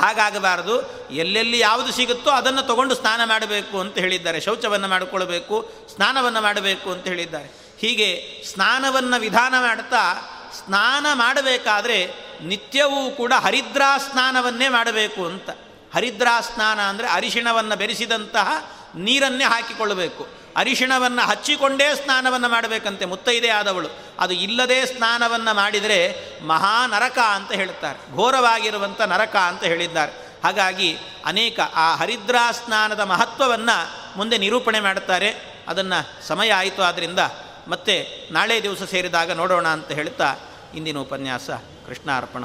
ಹಾಗಾಗಬಾರದು. ಎಲ್ಲೆಲ್ಲಿ ಯಾವುದು ಸಿಗುತ್ತೋ ಅದನ್ನು ತಗೊಂಡು ಸ್ನಾನ ಮಾಡಬೇಕು ಅಂತ ಹೇಳಿದ್ದಾರೆ. ಶೌಚವನ್ನು ಮಾಡಿಕೊಳ್ಬೇಕು ಸ್ನಾನವನ್ನು ಮಾಡಬೇಕು ಅಂತ ಹೇಳಿದ್ದಾರೆ. ಹೀಗೆ ಸ್ನಾನವನ್ನು ವಿಧಾನ ಮಾಡ್ತಾ ಸ್ನಾನ ಮಾಡಬೇಕಾದ್ರೆ ನಿತ್ಯವೂ ಕೂಡ ಹರಿದ್ರಾ ಸ್ನಾನವನ್ನೇ ಮಾಡಬೇಕು ಅಂತ. ಹರಿದ್ರಾ ಸ್ನಾನ ಅಂದರೆ ಅರಿಶಿಣವನ್ನು ಬೆರೆಸಿದಂತಹ ನೀರನ್ನೇ ಹಾಕಿಕೊಳ್ಳಬೇಕು. ಅರಿಶಿಣವನ್ನು ಹಚ್ಚಿಕೊಂಡೇ ಸ್ನಾನವನ್ನು ಮಾಡಬೇಕಂತೆ, ಮುತ್ತೈದೆ ಆದವಳು. ಅದು ಇಲ್ಲದೇ ಸ್ನಾನವನ್ನು ಮಾಡಿದರೆ ಮಹಾ ನರಕ ಅಂತ ಹೇಳುತ್ತಾರೆ ಘೋರವಾಗಿರುವಂಥ ನರಕ ಅಂತ ಹೇಳಿದ್ದಾರೆ. ಹಾಗಾಗಿ ಅನೇಕ ಆ ಹರಿದ್ರಾ ಸ್ನಾನದ ಮಹತ್ವವನ್ನು ಮುಂದೆ ನಿರೂಪಣೆ ಮಾಡುತ್ತಾರೆ ಅದನ್ನು ಸಮಯ ಆಯಿತು ಆದ್ದರಿಂದ ಮತ್ತೆ ನಾಳೆ ದಿವಸ ಸೇರಿದಾಗ ನೋಡೋಣ ಅಂತ ಹೇಳ್ತಾ ಇಂದಿನ ಉಪನ್ಯಾಸ. ಕೃಷ್ಣಾರ್ಪಣ